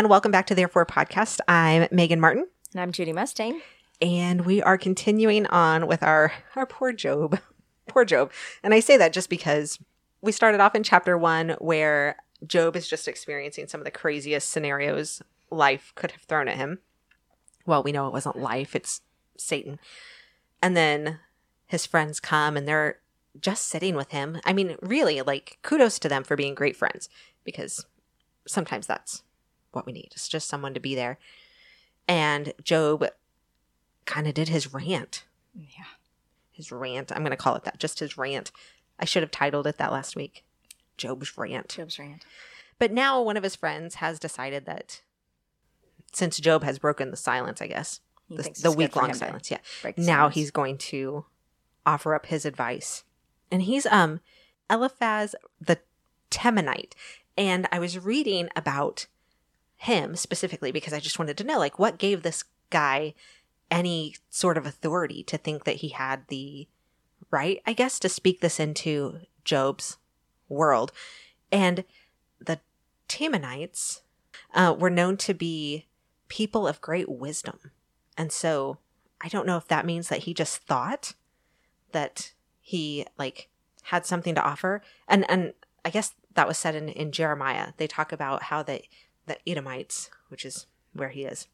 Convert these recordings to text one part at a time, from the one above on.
everyone. Welcome back to the Therefore Podcast. I'm Megan Martin, And I'm Judy Mustang. and we are continuing on with our, our poor Job. poor Job. And I say that just because we started off in chapter one where Job is just experiencing some of the craziest scenarios life could have thrown at him. Well, we know it wasn't life, it's Satan. And then his friends come and they're just sitting with him. I mean, really, like, kudos to them for being great friends because sometimes that's what we need. It's just someone to be there. And Job kind of did his rant. Yeah. His rant. I'm going to call it that. Just his rant. I should have titled it that last week. Job's rant. Job's rant. But now one of his friends has decided that since Job has broken the silence, I guess, He the, the week long silence, yeah. Now silence. he's going to offer up his advice. And he's um Eliphaz the Temanite. And I was reading about him specifically because I just wanted to know like what gave this guy any sort of authority to think that he had the right, I guess, to speak this into Job's world. And the Temanites uh, were known to be people of great wisdom. And so I don't know if that means that he just thought that he like had something to offer. And and I guess that was said in, in Jeremiah. They talk about how the the Edomites, which is where he is,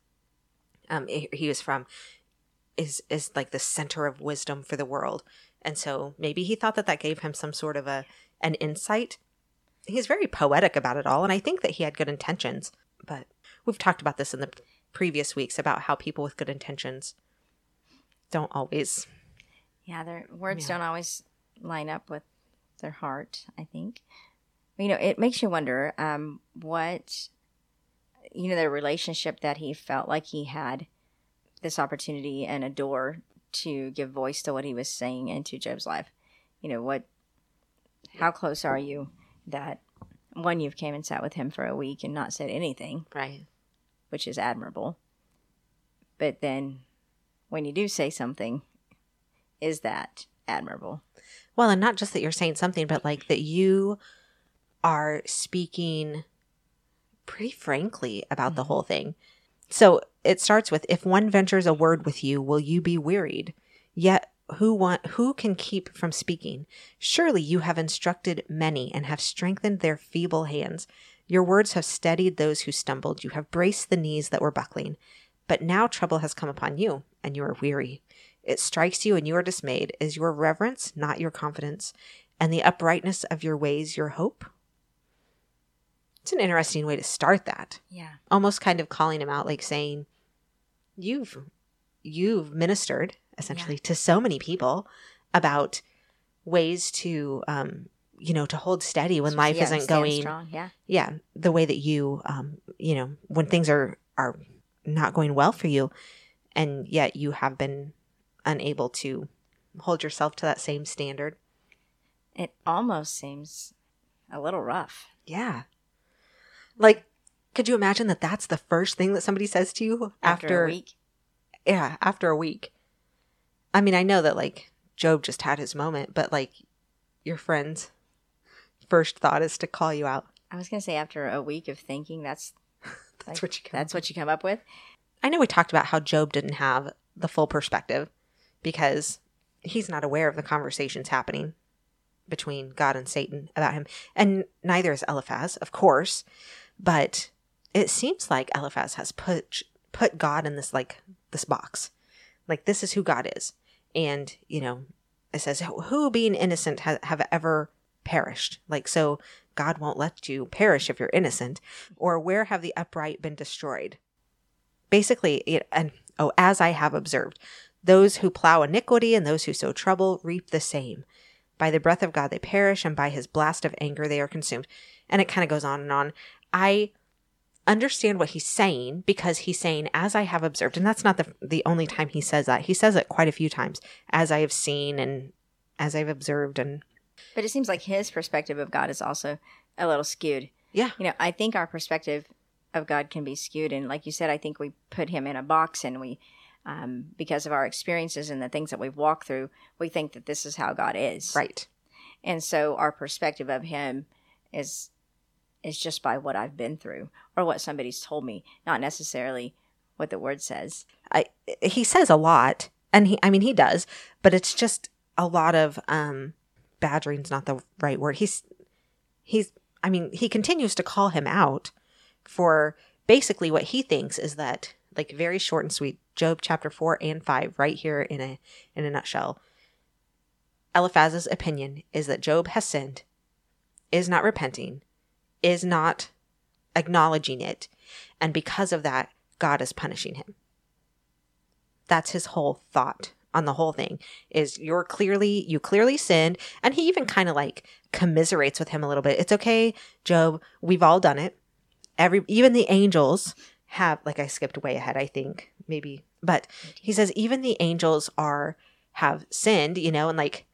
um, he was from, is is like the center of wisdom for the world. And so maybe he thought that that gave him some sort of a an insight. He's very poetic about it all, and I think that he had good intentions. But we've talked about this in the previous weeks about how people with good intentions don't always. Yeah, their words Yeah. don't always line up with their heart, I think. You know, it makes you wonder um, what, you know, the relationship that he felt like he had this opportunity and a door to give voice to what he was saying into Job's life. You know, what, how close are you that one, you've came and sat with him for a week and not said anything, Right. which is admirable. But then when you do say something, is that admirable? Well, and not just that you're saying something, but like that you are speaking pretty frankly about the mm-hmm. whole thing. So it starts with if one ventures a word with you, will you be wearied? Yet who want who can keep from speaking? Surely you have instructed many and have strengthened their feeble hands. Your words have steadied those who stumbled. You have braced the knees that were buckling. But now trouble has come upon you, and you are weary. It strikes you, and you are dismayed. Is your reverence not your confidence, and the uprightness of your ways your hope? It's an interesting way to start that. Yeah. Almost kind of calling him out, like saying, "You've, you've ministered essentially to so many people about ways to, um, you know, to hold steady when life Yeah, isn't going strong. Yeah. yeah the way that you um you know when things are are not going well for you and yet you have been unable to hold yourself to that same standard It almost seems a little rough. yeah like could you imagine that that's the first thing that somebody says to you After, a week. yeah after a week i mean i know that like job just had his moment but like your friend's first thought is to call you out I was gonna say after a week of thinking, that's that's like, what you that's what you come up with. I know we talked about how Job didn't have the full perspective because he's not aware of the conversations happening between God and Satan about him. And neither is Eliphaz, of course. But it seems like Eliphaz has put put God in this like this box. Like this is who God is. And, you know, it says who being innocent ha- have ever perished. Like so God won't let you perish if you're innocent or where have the upright been destroyed? basically it, and oh as i have observed those who plow iniquity and those who sow trouble reap the same by the breath of god they perish and by his blast of anger they are consumed and it kind of goes on and on i understand what he's saying because he's saying as i have observed and that's not the the only time he says that he says it quite a few times as i have seen and as i've observed and But it seems like his perspective of God is also a little skewed. yeah You know, I think our perspective of God can be skewed, and like you said, I think we put him in a box, and we, um, because of our experiences and the things that we've walked through, we think that this is how God is. right And so our perspective of him is is just by what I've been through or what somebody's told me, not necessarily what the word says. I he says a lot, and he I mean he does, but it's just a lot of um badgering's not the right word. He's he's I mean he continues to call him out for basically what he thinks is that like very short and sweet Job chapter 4 and 5 right here in a in a nutshell. Eliphaz's opinion is that Job has sinned, is not repenting, is not acknowledging it, and because of that God is punishing him. That's his whole thought on the whole thing is you're clearly you clearly sinned and he even kind of like commiserates with him a little bit. It's okay, Job, we've all done it. Every even the angels have like I skipped way ahead, I think, maybe. But he says even the angels are have sinned, you know, and like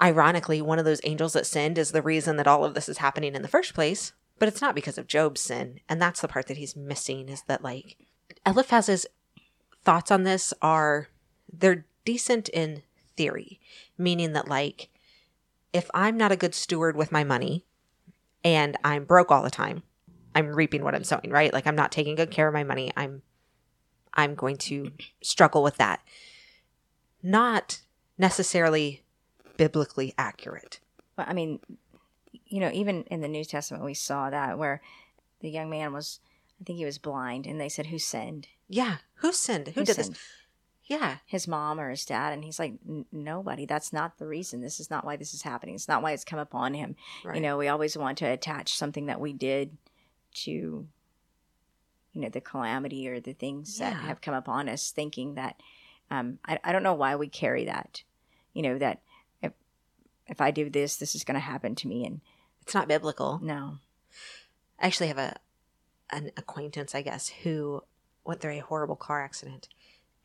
ironically, one of those angels that sinned is the reason that all of this is happening in the first place. But it's not because of Job's sin. And that's the part that he's missing is that like Eliphaz's thoughts on this are they're decent in theory, meaning that like if I'm not a good steward with my money and I'm broke all the time, I'm reaping what I'm sowing, right? Like I'm not taking good care of my money. I'm I'm going to struggle with that. Not necessarily biblically accurate. Well, I mean, you know, even in the New Testament, we saw that where the young man was, I think he was blind, and they said, Who sinned? Yeah. Who sinned? Who, Who did sinned? this? Yeah. His mom or his dad? And he's like, Nobody. That's not the reason. This is not why this is happening. It's not why it's come upon him. Right. You know, we always want to attach something that we did to, you know, the calamity or the things that have come upon us, thinking that, um, I, I don't know why we carry that, you know, that if, I do this, this is going to happen to me. And it's not biblical. no, I actually have a an acquaintance, I guess, who went through a horrible car accident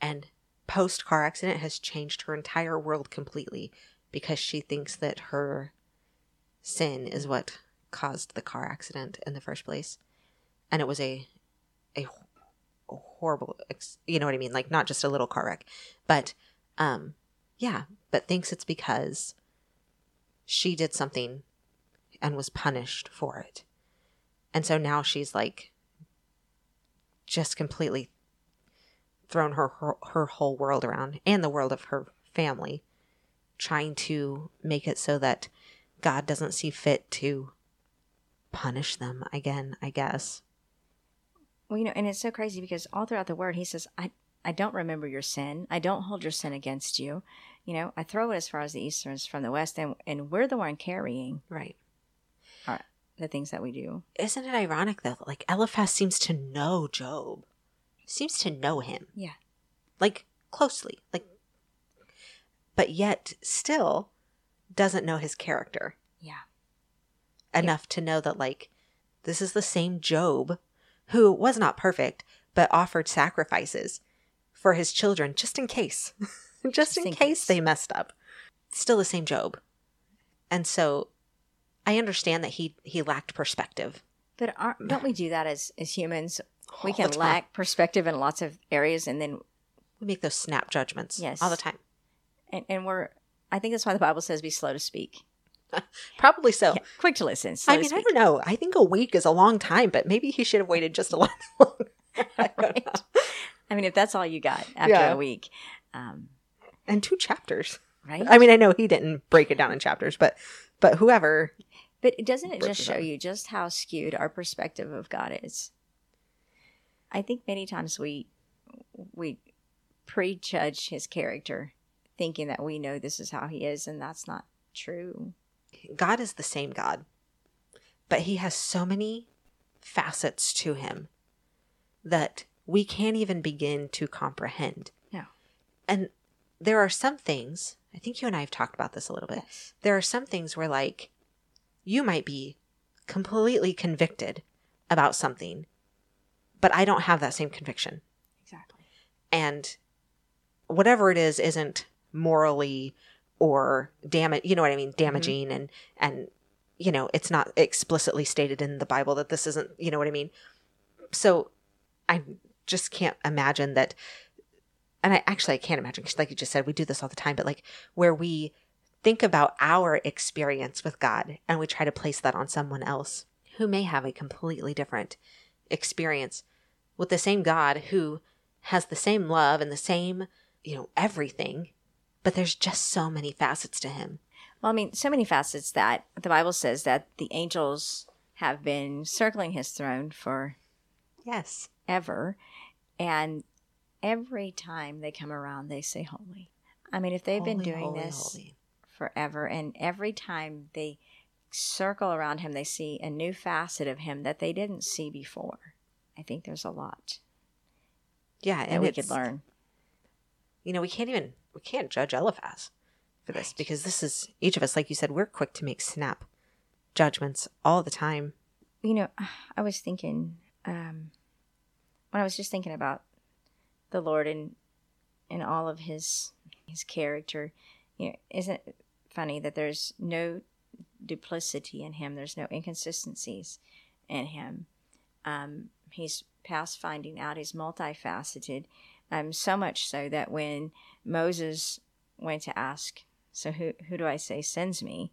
and post car accident has changed her entire world completely because she thinks that her sin is what caused the car accident in the first place. And it was a a, a horrible ex- you know what I mean, like not just a little car wreck, but um yeah, but thinks it's because she did something and was punished for it. And so now she's like just completely thrown her, her her whole world around and the world of her family trying to make it so that God doesn't see fit to punish them again, I guess. Well, you know, and it's so crazy because all throughout the word, he says, I, I don't remember your sin. I don't hold your sin against you. You know, I throw it as far as the east is from the west, and, and we're the one carrying Right. the things that we do. Isn't it ironic though? Like Eliphaz seems to know Job. Seems to know him. Yeah. Like closely. Like but yet still doesn't know his character. Yeah. enough to know that like this is the same Job who was not perfect but offered sacrifices for his children just in case. just, in, case, they messed up. Still the same Job. And so I understand that he he lacked perspective. But aren't, don't we do that as, as humans? We All can lack perspective in lots of areas, and then, We make those snap judgments Yes. all the time. and, and we're, I think that's why the Bible says be slow to speak, Probably so. Yeah, quick to listen, I mean, I don't know. I think a week is a long time, but maybe he should have waited just a lot longer. I Right. I mean, if that's all you got after Yeah. a week, um, And two chapters. right? I mean, I know he didn't break it down in chapters, but but whoever But it doesn't it just it show you just how skewed our perspective of God is? I think many times we we prejudge his character, thinking that we know this is how he is, and that's not true. God is the same God, but he has so many facets to him that we can't even begin to comprehend. No. And there are some things, I think you and I have talked about this a little bit. Yes. There are some things where, like, you might be completely convicted about something, but I don't have that same conviction. Exactly. and whatever it is isn't morally or damage you know what i mean mm-hmm. damaging and and you know it's not explicitly stated in the bible that this isn't you know what i mean so i just can't imagine that and i actually i can't imagine like you just said we do this all the time but like where we think about our experience with god and we try to place that on someone else who may have a completely different experience with the same God who has the same love and the same, you know, everything, but there's just so many facets to him. Well, I mean, so many facets that the Bible says that the angels have been circling his throne for Yes. ever. And every time they come around, they say, Holy. I mean, if they've been doing holy, this holy. forever, and every time they circle around him, they see a new facet of him that they didn't see before. I think there's a lot Yeah, that and we could learn. you know, we can't even we can't judge Eliphaz for this Right. because this is each of us, like you said, we're quick to make snap judgments all the time. You know, I was thinking, um, when I was just thinking about the Lord and and all of his his character, you know, isn't it funny that there's no duplicity in him. There's no inconsistencies in him. Um, he's past finding out. He's multifaceted. Um, so much so that when Moses went to ask, so who who do I say sends me?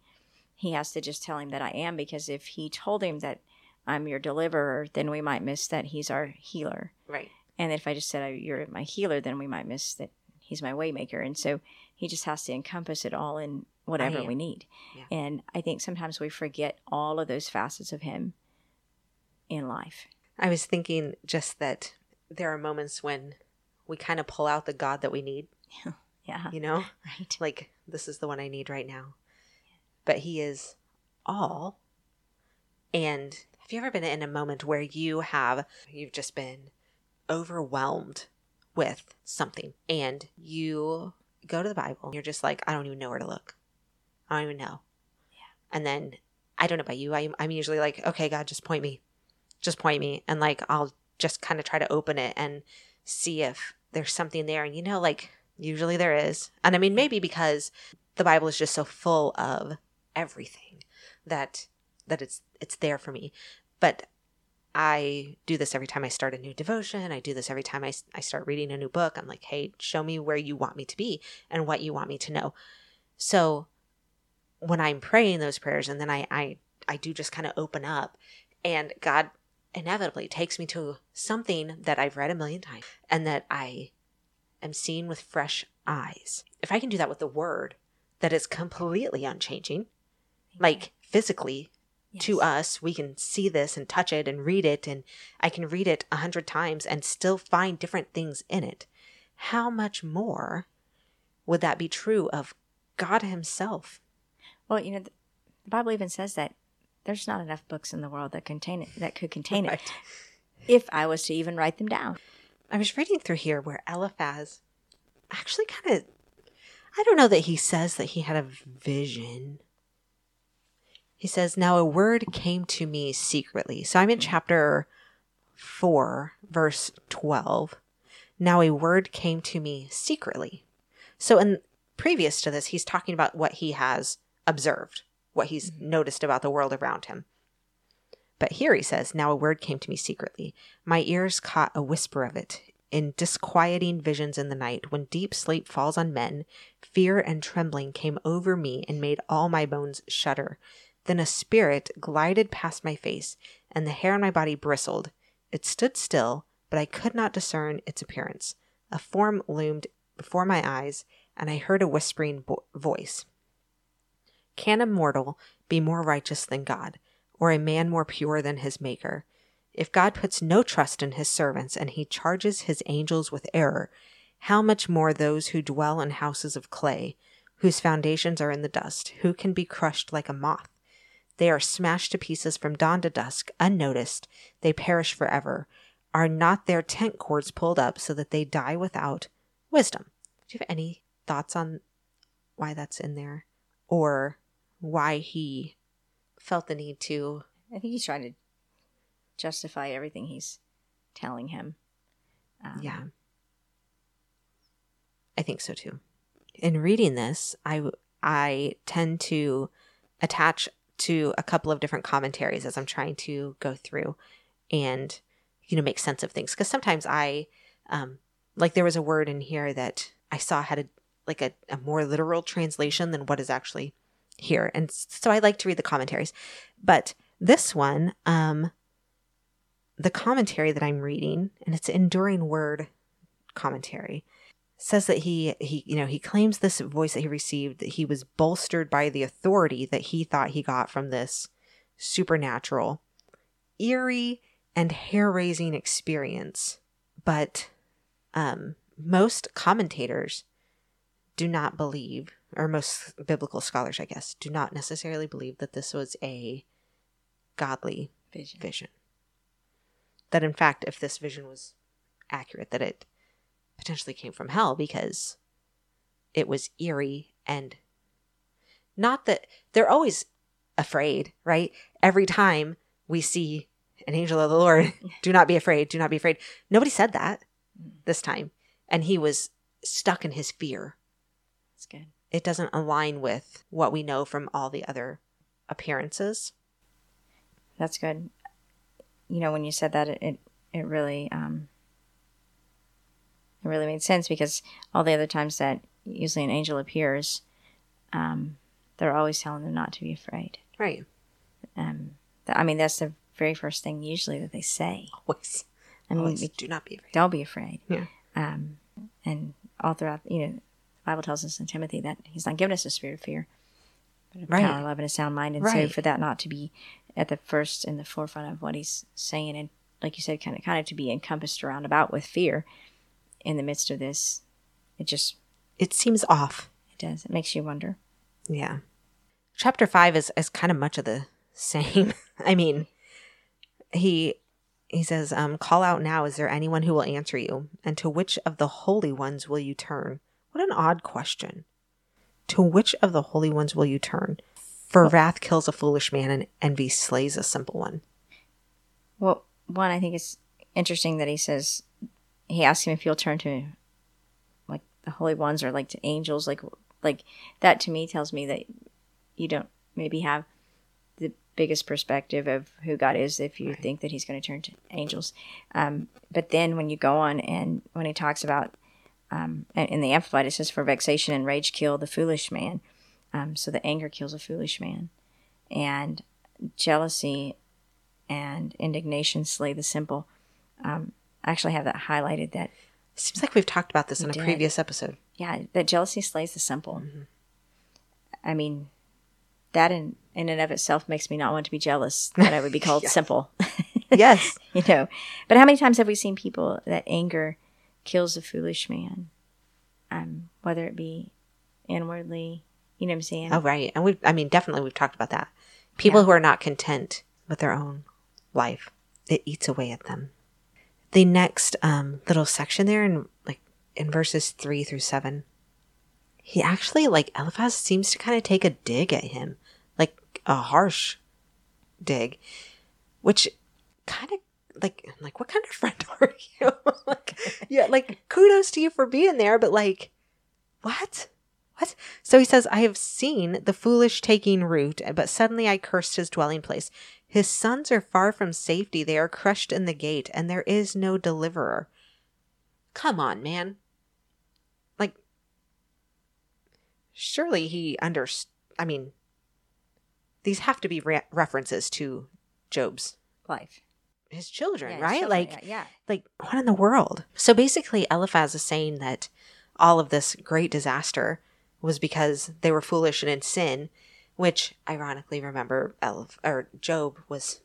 He has to just tell him that I am because if he told him that I'm your deliverer, then we might miss that he's our healer. Right. And if I just said "I- you're my healer, then we might miss that he's my waymaker. And so he just has to encompass it all in whatever we need. Yeah. And I think sometimes we forget all of those facets of him in life. I was thinking just that there are moments when we kind of pull out the God that we need, Yeah. you know? Right. Like, this is the one I need right now. But he is all. And have you ever been in a moment where you have, you've just been overwhelmed with something and you go to the Bible and you're just like, I don't even know where to look. I don't even know. Yeah. And then I don't know about you. I'm, I'm usually like, okay, God, just point me. Just point me. And like, I'll just kind of try to open it and see if there's something there. And you know, like, usually there is. And I mean, maybe because the Bible is just so full of everything that that it's it's there for me. But I do this every time I start a new devotion. I do this every time I, I start reading a new book. I'm like, hey, show me where you want me to be and what you want me to know. So when I'm praying those prayers and then I, I, I do just kind of open up and God inevitably takes me to something that I've read a million times and that I am seeing with fresh eyes. If I can do that with the word that is completely unchanging, like physically to us we can see this and touch it and read it and i can read it a hundred times and still find different things in it. How much more would that be true of god himself? Well, you know, the Bible even says that there's not enough books in the world that contain it that could contain it if I was to even write them down. i was reading through here where eliphaz actually kind of i don't know that he says that he had a vision he says now a word came to me secretly. So i'm in chapter 4 verse 12 now a word came to me secretly. So in previous to this he's talking about what he has observed what he's mm-hmm. noticed about the world around him. But here he says now a word came to me secretly. My ears caught a whisper of it. In disquieting visions in the night when deep sleep falls on men fear and trembling came over me and made all my bones shudder then a spirit glided past my face and the hair on my body bristled it stood still but i could not discern its appearance a form loomed before my eyes and i heard a whispering bo- voice can a mortal be more righteous than God, or a man more pure than his Maker? If God puts no trust in his servants and he charges his angels with error, how much more those who dwell in houses of clay, whose foundations are in the dust, who can be crushed like a moth? They are smashed to pieces from dawn to dusk, unnoticed. They perish forever. Are not their tent cords pulled up so that they die without wisdom? Do you have any thoughts on why that's in there? Or why he felt the need to I think he's trying to justify everything he's telling him. Um, yeah i think so too in reading this i i tend to attach to a couple of different commentaries as i'm trying to go through and you know make sense of things. Because sometimes i um like there was a word in here that i saw had a like a, a more literal translation than what is actually here. And so i like to read the commentaries. But This one, um, the commentary that I'm reading, and it's Enduring Word commentary, says that he he you know he claims this voice that he received that he was bolstered by the authority that he thought he got from this supernatural, eerie and hair-raising experience. But um, most commentators do not believe, or most biblical scholars, I guess, do not necessarily believe that this was a godly Vision. vision. That in fact, if this vision was accurate, that it potentially came from hell because it was eerie and not that they're always afraid, right? Every time we see an angel of the Lord, do not be afraid, do not be afraid. Nobody said that this time. And he was stuck in his fear. That's good. It doesn't align with what we know from all the other appearances. That's good. You know, when you said that, it it, it really um, it really made sense because all the other times that usually an angel appears, um, they're always telling them not to be afraid. Right. Um, th- I mean, that's the very first thing usually that they say. Always. I mean, always we- do not be afraid. don't be afraid. Yeah. Um, and all throughout, you know, the Bible tells us in Timothy that He's not given us a spirit of fear, but of Right. power, love, and a sound mind. And so, for that not to be at the first in the forefront of what He's saying, and like you said, kind of, kind of to be encompassed around about with fear in the midst of this, it just It seems off. it does. It makes you wonder. Yeah. Chapter five is, is kind of much of the same. I mean, he he says, um, call out now, is there anyone who will answer you? And to which of the holy ones will you turn? What an odd question. To which of the holy ones will you turn? For wrath kills a foolish man and envy slays a simple one. Well, one, I think it's interesting that he says he asks him if he'll turn to like the holy ones or like to angels, like like that to me tells me that you don't maybe have the biggest perspective of who God is if you think that He's going to turn to angels. Um, but then when you go on and when he talks about um, in the Amplified, it says, "For vexation and rage kill the foolish man." Um, so the anger kills a foolish man, and jealousy and indignation slay the simple. Um, I actually have that highlighted. That Seems like we've talked about this in a did. previous episode. yeah, that jealousy slays the simple. I mean, that in in and of itself makes me not want to be jealous that I would be called simple. Yes. you know, but how many times have we seen people that anger kills a foolish man, um, whether it be inwardly, you know what I'm saying? Oh, right. And we've, I mean, definitely we've talked about that. People Yeah. who are not content with their own life, it eats away at them. The next um, little section there in like in verses three through seven, he actually like Eliphaz seems to kind of take a dig at him, like a harsh dig, which kind of like like what kind of friend are you? like, yeah, like kudos to you for being there, but like, what? What? So he says, I have seen the foolish taking root, but suddenly I cursed his dwelling place. His sons are far from safety. They are crushed in the gate, and there is no deliverer. Come on, man. Like, surely he under. I mean, these have to be re- references to Job's, Life, his children, Yeah, right? children, like, yeah, yeah. like what in the world so basically eliphaz is saying that all of this great disaster was because they were foolish and in sin which ironically remember Eliph- or job was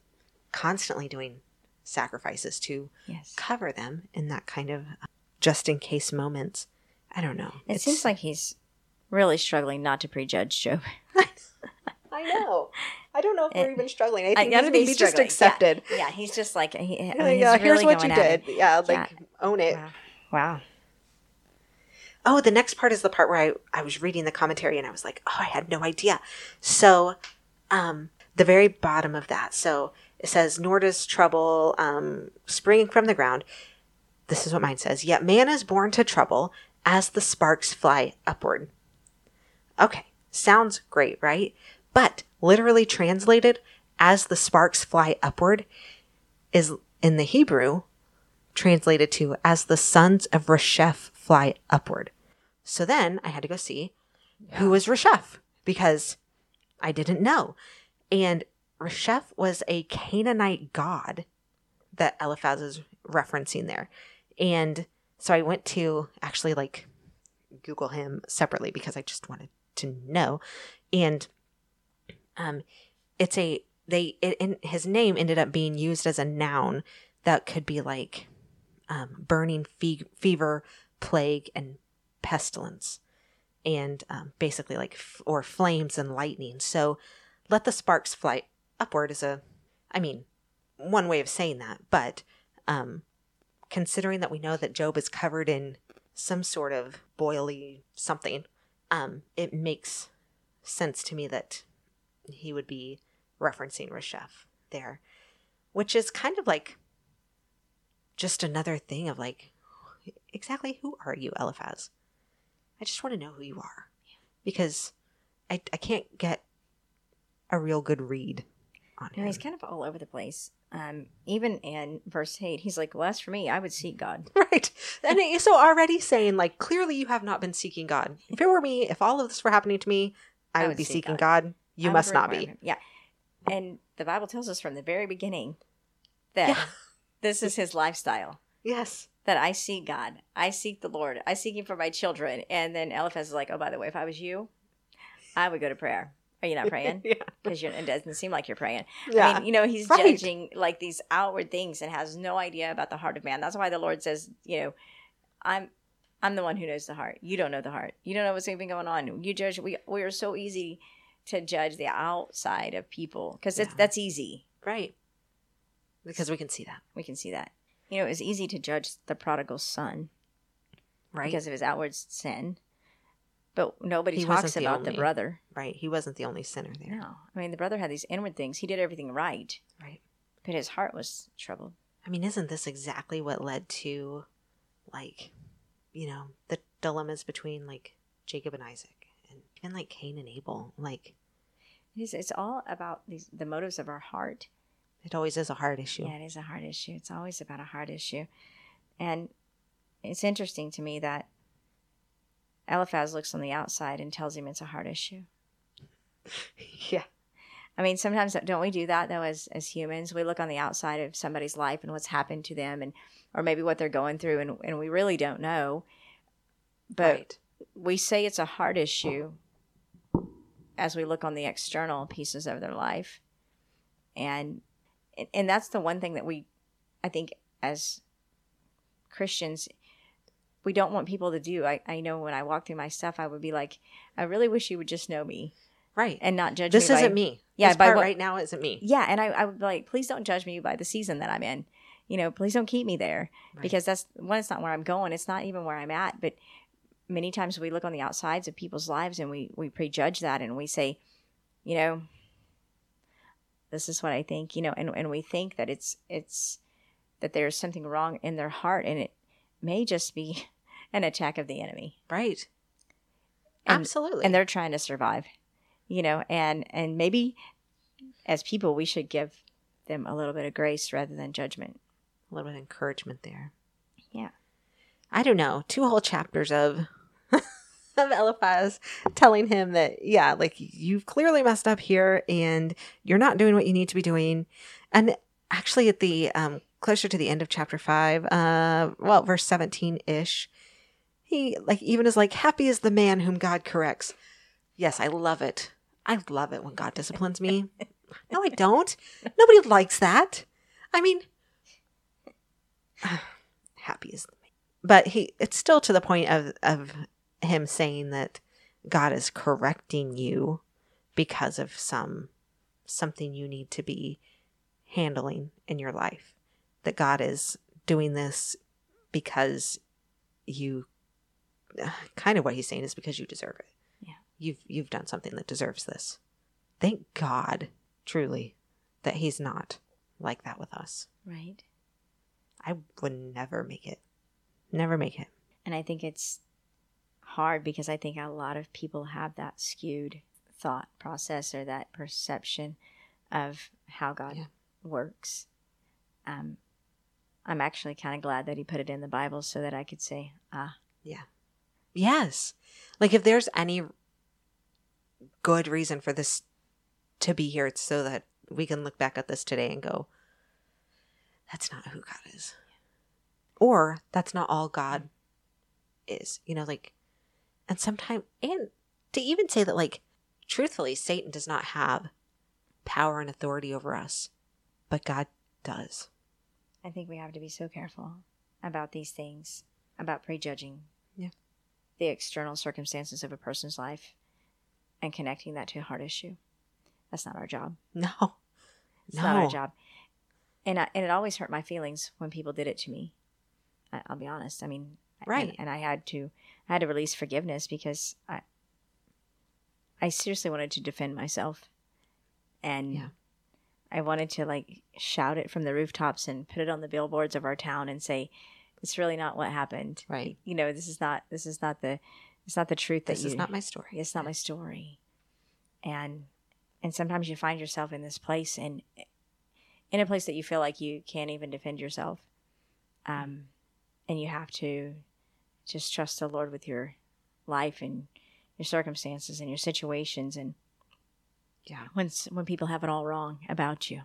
constantly doing sacrifices to yes. cover them in that kind of uh, just in case moments i don't know It seems like he's really struggling not to prejudge Job. i know i don't know if we're even struggling i I gotta be just accepted Yeah, he's just like he, I mean, Like, he's yeah, really here's what you at it. did yeah like own it Wow. wow. Oh, the next part is the part where I, I was reading the commentary and I was like, oh, I had no idea. So, um, the very bottom of that. So it says, nor does trouble um, spring from the ground. This is what mine says. Yet man is born to trouble as the sparks fly upward. Okay, sounds great, right? But literally translated as the sparks fly upward is in the Hebrew translated to as the sons of Resheph fly upward. So then I had to go see who was Resheph because I didn't know. And Resheph was a Canaanite god that Eliphaz is referencing there. And so I went to actually like Google him separately because I just wanted to know. And um it's a they it, in his name ended up being used as a noun that could be like um, burning fe- fever, plague, and pestilence, and um, basically like f- or flames and lightning. So let the sparks fly upward is a, I mean, one way of saying that, but um, considering that we know that Job is covered in some sort of boily something, um, it makes sense to me that he would be referencing Resheph there, which is kind of like just another thing of like, exactly who are you, Eliphaz? I just want to know who you are because I, I can't get a real good read on No, him. he's kind of all over the place. Um, even in verse 8, he's like, Well, as for me, I would seek God. Right. And so already saying, like, clearly you have not been seeking God. If it were me, if all of this were happening to me, I, I would, would be seeking God. God. You I must not be. him. Yeah. And the Bible tells us from the very beginning that Yeah. this is his lifestyle. Yes. That I seek God. I seek the Lord. I seek him for my children. And then Eliphaz is like, Oh, by the way, if I was you, I would go to prayer. Are you not praying? yeah. Because it doesn't seem like you're praying. Yeah. I mean, you know, he's Right. judging like these outward things and has no idea about the heart of man. That's why the Lord says, you know, I'm I'm the one who knows the heart. You don't know the heart. You don't know what's even going on. You judge. We we are so easy to judge the outside of people because Yeah. that's easy. right. Because we can see that. We can see that. You know, it's easy to judge the prodigal son Right. because of his outward sin, but nobody He talks wasn't the about the brother. right. He wasn't the only sinner there. No, I mean the brother had these inward things. He did everything right, Right. but his heart was troubled. I mean, isn't this exactly what led to, like, you know, the dilemmas between, like, Jacob and Isaac and even, like, Cain and Abel? Like, It is, it's all about these, the motives of our heart. It always is a hard issue. Yeah, it is a heart issue. It's always about a heart issue. And it's interesting to me that Eliphaz looks on the outside and tells him it's a heart issue. yeah. I mean, sometimes don't we do that though as as humans? We look on the outside of somebody's life and what's happened to them and or maybe what they're going through and, and we really don't know. But right. we say it's a heart issue as we look on the external pieces of their life and and that's the one thing that we i think as christians we don't want people to do i, I know when i walk through my stuff i would be like i really wish you would just know me Right. and not judge this me by- isn't me. Yeah, this by what- right now isn't me. yeah and I, I would be like please don't judge me by the season that i'm in you know please don't keep me there Right. because that's one it's not where i'm going it's not even where i'm at but many times we look on the outsides of people's lives and we we prejudge that and we say you know this is what i think you know and, and we think that it's it's that there's something wrong in their heart and it may just be an attack of the enemy right. And- Absolutely. and they're trying to survive you know and and maybe as people we should give them a little bit of grace rather than judgment a little bit of encouragement there. Yeah. I don't know. Two whole chapters of of Eliphaz telling him that yeah, like you've clearly messed up here and you're not doing what you need to be doing. And actually at the um closer to the end of chapter 5, uh well, verse 17ish, he like even is like happy is the man whom God corrects. Yes, I love it. I love it when God disciplines me. no, I don't. Nobody likes that. I mean, happy is the man. But he it's still to the point of of him saying that God is correcting you because of some something you need to be handling in your life. That God is doing this because you kind of what he's saying is because you deserve it. Yeah. You've you've done something that deserves this. Thank God, truly, that he's not like that with us. right I would never make it. Never make it. and i think it's hard because i think a lot of people have that skewed thought process or that perception of how god Yeah. works um, i'm actually kind of glad that he put it in the bible so that i could say ah Yeah. Yes. Like if there's any good reason for this to be here, it's so that we can look back at this today and go, that's not who God is. Or that's not all God is. You know, like, and sometimes, and to even say that, like, truthfully, Satan does not have power and authority over us, but God does. I think we have to be so careful about these things, about prejudging Yeah. the external circumstances of a person's life and connecting that to a heart issue. That's not our job. No. It's not our job. And I, and it always hurt my feelings when people did it to me. I, I'll be honest. I mean, Right. And, and I had to I had to release forgiveness because I I seriously wanted to defend myself, and Yeah. I wanted to like shout it from the rooftops and put it on the billboards of our town and say, "It's really not what happened." Right. You know, this is not this is not the it's not the truth that This you is not my story. it's not my story and and sometimes you find yourself in this place and in a place that you feel like you can't even defend yourself um and you have to just trust the lord with your life and your circumstances and your situations and Yeah. when when people have it all wrong about you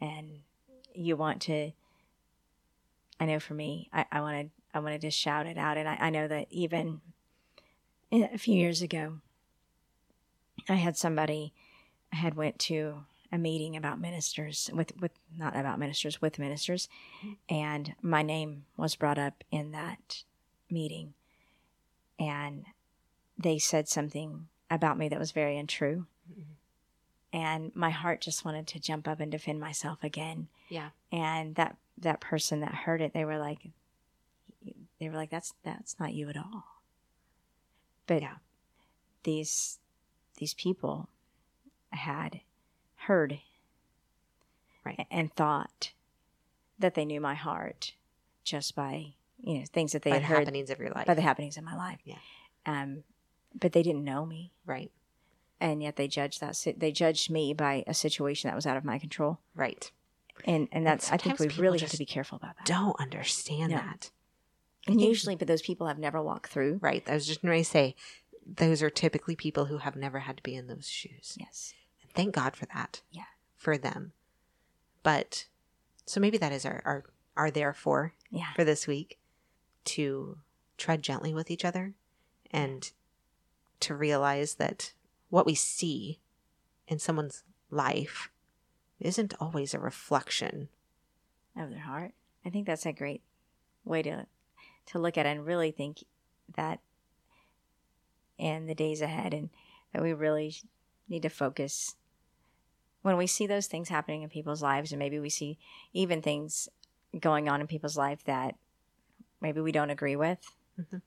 and you want to i know for me i, I want to i want to shout it out and I, I know that even a few years ago i had somebody i had went to a meeting about ministers with with not about ministers with ministers and my name was brought up in that meeting and they said something about me that was very untrue mm-hmm. and my heart just wanted to jump up and defend myself again Yeah. and that that person that heard it they were like they were like that's that's not you at all but Yeah. these these people had heard Right. and thought that they knew my heart just by you know things that they By had the heard happenings of your life. by the happenings in my life Yeah. um but they didn't know me right. and yet they judged that they judged me by a situation that was out of my control Right. and and that's i think we really have to be careful about that Don't understand No. that. and usually but those people have never walked through Right. I was just going to say, those are typically people who have never had to be in those shoes. yes And thank God for that. Yeah. For them. But so maybe that is our, our, our therefore yeah for this week to tread gently with each other and to realize that what we see in someone's life isn't always a reflection. of their heart i think that's a great way to to look at it and really think that in the days ahead and that we really need to focus when we see those things happening in people's lives and maybe we see even things going on in people's life that maybe we don't agree with Mhm.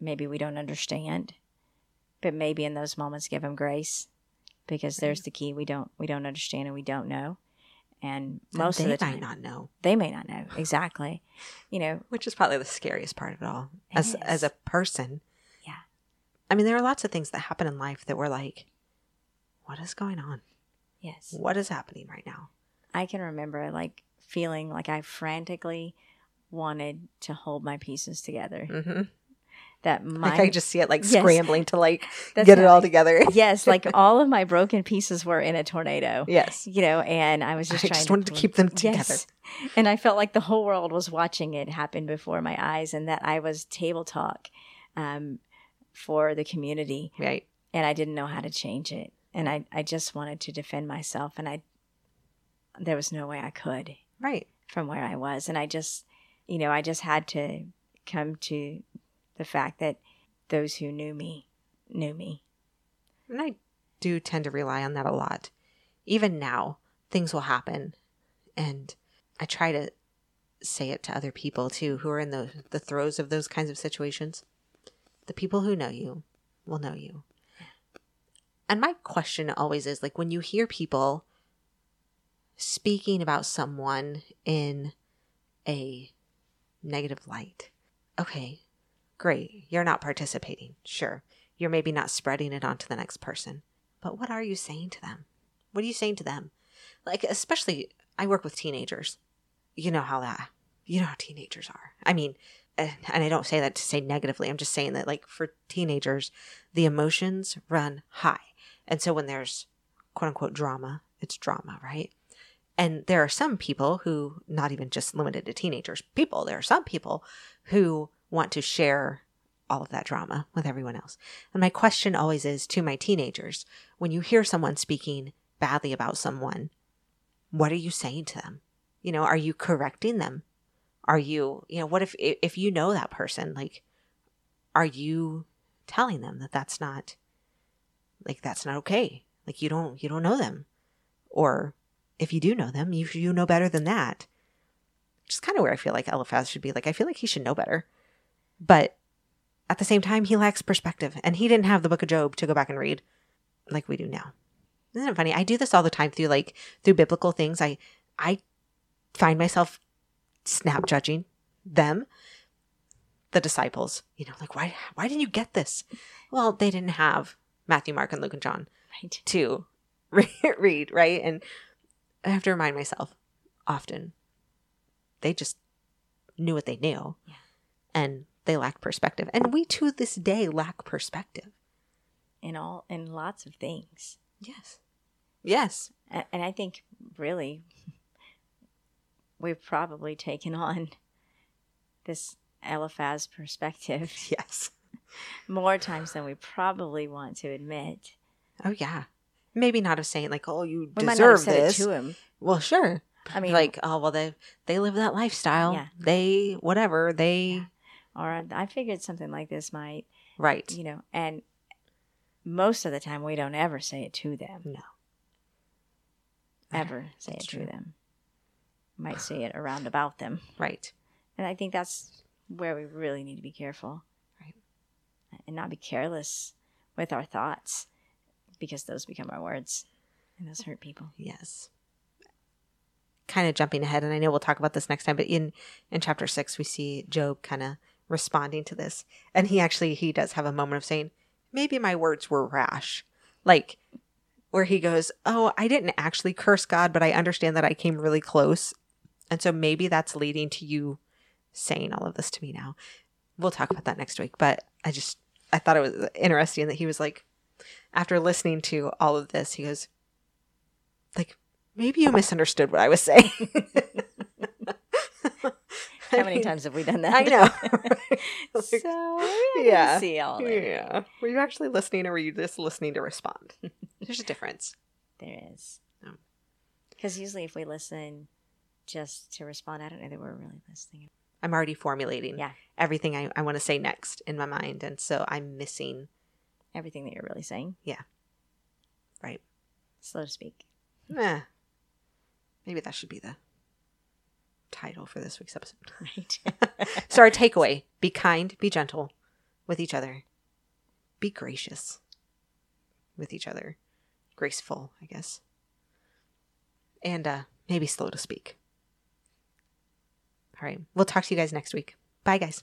maybe we don't understand but maybe in those moments give them grace because there's the key we don't we don't understand and we don't know and most And of they the might time not know, they may not know exactly you know which is probably the scariest part of it all. It as is. as a person, Yeah. I mean, there are lots of things that happen in life that we're like, what is going on? yes What is happening right now? i can remember like feeling like i frantically wanted to hold my pieces together Mm-hmm. that my Like I just see it like Yes. scrambling to like That's get it all I- together. yes like all of my broken pieces were in a tornado yes. you know and i was just I trying just wanted to pull- keep them together. Yes. and i felt like the whole world was watching it happen before my eyes and that i was table talk um, for the community Right. and i didn't know how to change it and I, I just wanted to defend myself and i there was no way i could Right. from where i was and i just you know i just had to come to the fact that those who knew me knew me And I do tend to rely on that a lot. Even now, things will happen. And I try to say it to other people too who are in the, the throes of those kinds of situations. The people who know you will know you. And my question always is like when you hear people speaking about someone in a negative light, okay, great. You're not participating. Sure. You're maybe not spreading it onto the next person. But what are you saying to them? What are you saying to them? Like, especially, I work with teenagers. You know how that, you know how teenagers are. I mean, and and I don't say that to say negatively. I'm just saying that, like, for teenagers, the emotions run high. And so when there's quote unquote drama it's drama, right? And there are some people who, not even just limited to teenagers, people, there are some people who want to share all of that drama with everyone else. And my question always is to my teenagers when you hear someone speaking badly about someone, what are you saying to them? You know, are you correcting them? Are you, you know, what if if you know that person, like are you telling them that that's not like that's not okay? Like you don't you don't know them. Or if you do know them, you you know better than that. Which is kind of where I feel like Eliphaz should be. Like I feel like he should know better. But at the same time, he lacks perspective, and he didn't have the book of Job to go back and read like we do now. Isn't it funny? I do this all the time through like through biblical things. I I find myself snap judging them, the disciples. You know, like why why didn't you get this? Well, they didn't have Matthew, Mark, and Luke and John Right. to read, right? And I have to remind myself often they just knew what they knew. Yeah. And they lacked perspective. And we to this day lack perspective. In all, in lots of things. Yes. Yes. And I think really we've probably taken on this Eliphaz perspective Yes. more times than we probably want to admit. Oh yeah. Maybe not of saying like, oh, you We might not have deserve this. it to him. Well, sure. I mean, like, oh well, they they live that lifestyle. Yeah. They whatever they or I figured something like this might, right. you know, and most of the time we don't ever say it to them. No. Ever say it true. to them. Might say it around about them. Right. And I think that's where we really need to be careful. Right. And not be careless with our thoughts because those become our words and those hurt people. Yes. Kind of jumping ahead, and I know we'll talk about this next time, but in in chapter six, we see Job kind of responding to this, and he actually he does have a moment of saying, "Maybe my words were rash," like where he goes, "Oh, I didn't actually curse God, but I understand that I came really close, and so maybe that's leading to you saying all of this to me now." We'll talk about that next week, but I just I thought it was interesting that he was like, after listening to all of this, he goes, like maybe you misunderstood what I was saying. How many times have we done that? I know. so yeah. see all of it. yeah. Were you actually listening or were you just listening to respond? There's a difference. There is. Oh. No. Because usually, if we listen just to respond, I don't know that we're really listening. I'm already formulating Yeah. everything I, I want to say next in my mind. And so I'm missing, Everything that you're really saying. Yeah. Right? Slow to speak. Eh. Maybe that should be the title for this week's episode. Right. So, our takeaway be kind, be gentle with each other, be gracious with each other, graceful, I guess, and uh, maybe slow to speak. All right. We'll talk to you guys next week. Bye, guys.